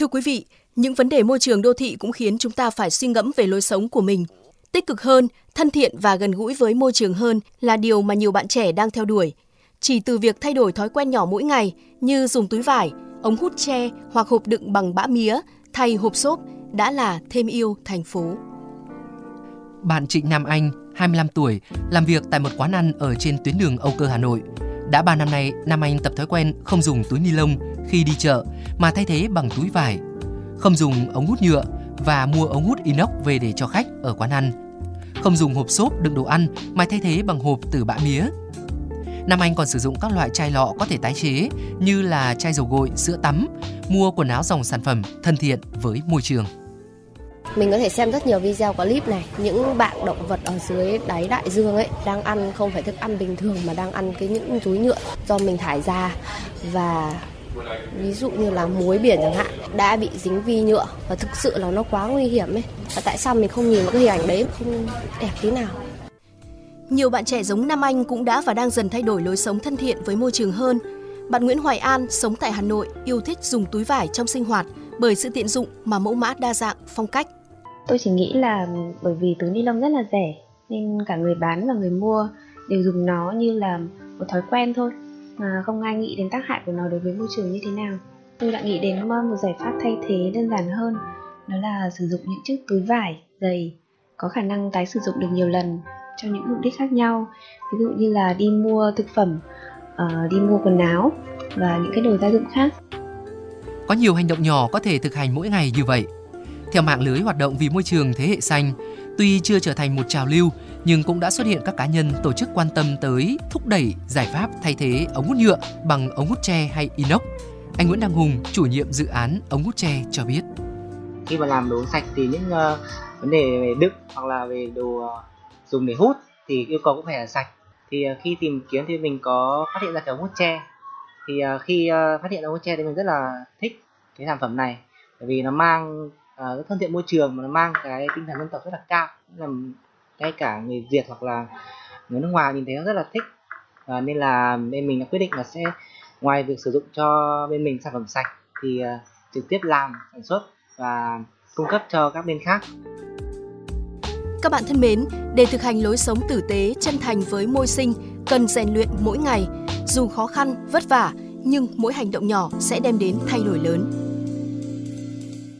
Thưa quý vị, những vấn đề môi trường đô thị cũng khiến chúng ta phải suy ngẫm về lối sống của mình. Tích cực hơn, thân thiện và gần gũi với môi trường hơn là điều mà nhiều bạn trẻ đang theo đuổi. Chỉ từ việc thay đổi thói quen nhỏ mỗi ngày như dùng túi vải, ống hút tre hoặc hộp đựng bằng bã mía thay hộp xốp đã là thêm yêu thành phố. Bạn Trịnh Nam Anh, 25 tuổi, làm việc tại một quán ăn ở trên tuyến đường Âu Cơ Hà Nội. Đã 3 năm nay, Nam Anh tập thói quen không dùng túi ni lông khi đi chợ mà thay thế bằng túi vải, không dùng ống hút nhựa và mua ống hút inox về để cho khách ở quán ăn. Không dùng hộp xốp đựng đồ ăn mà thay thế bằng hộp từ bã mía. Nam Anh còn sử dụng các loại chai lọ có thể tái chế như là chai dầu gội, sữa tắm, mua quần áo dòng sản phẩm thân thiện với môi trường. Mình có thể xem rất nhiều video clip này, những bạn động vật ở dưới đáy đại dương ấy đang ăn không phải thức ăn bình thường mà đang ăn cái những túi nhựa do mình thải ra và ví dụ như là muối biển chẳng hạn đã bị dính vi nhựa và thực sự là nó quá nguy hiểm ấy và tại sao mình không nhìn cái hình ảnh đấy không đẹp tí nào nhiều bạn trẻ giống Nam Anh cũng đã và đang dần thay đổi lối sống thân thiện với môi trường hơn. Bạn Nguyễn Hoài An sống tại Hà Nội yêu thích dùng túi vải trong sinh hoạt bởi sự tiện dụng mà mẫu mã đa dạng, phong cách. Tôi chỉ nghĩ là bởi vì túi ni lông rất là rẻ nên cả người bán và người mua đều dùng nó như là một thói quen thôi mà không ai nghĩ đến tác hại của nó đối với môi trường như thế nào. Tôi đã nghĩ đến một giải pháp thay thế đơn giản hơn, đó là sử dụng những chiếc túi vải dày có khả năng tái sử dụng được nhiều lần cho những mục đích khác nhau. Ví dụ như là đi mua thực phẩm, uh, đi mua quần áo và những cái đồ gia dụng khác. Có nhiều hành động nhỏ có thể thực hành mỗi ngày như vậy. Theo mạng lưới hoạt động vì môi trường thế hệ xanh, tuy chưa trở thành một trào lưu nhưng cũng đã xuất hiện các cá nhân tổ chức quan tâm tới thúc đẩy giải pháp thay thế ống hút nhựa bằng ống hút tre hay inox. Anh Nguyễn Đăng Hùng, chủ nhiệm dự án ống hút tre cho biết. Khi mà làm đồ sạch thì những uh, vấn đề về đựng hoặc là về đồ uh, dùng để hút thì yêu cầu cũng phải là sạch. Thì uh, khi tìm kiếm thì mình có phát hiện ra cái ống hút tre. Thì uh, khi uh, phát hiện ống hút tre thì mình rất là thích cái sản phẩm này bởi vì nó mang uh, thân thiện môi trường mà nó mang cái tinh thần dân tộc rất là cao. làm ngay cả người Việt hoặc là người nước ngoài nhìn thấy nó rất là thích uh, nên là bên mình đã quyết định là sẽ ngoài việc sử dụng cho bên mình sản phẩm sạch thì uh, trực tiếp làm sản xuất và cung cấp cho các bên khác các bạn thân mến, để thực hành lối sống tử tế, chân thành với môi sinh, cần rèn luyện mỗi ngày. Dù khó khăn, vất vả, nhưng mỗi hành động nhỏ sẽ đem đến thay đổi lớn.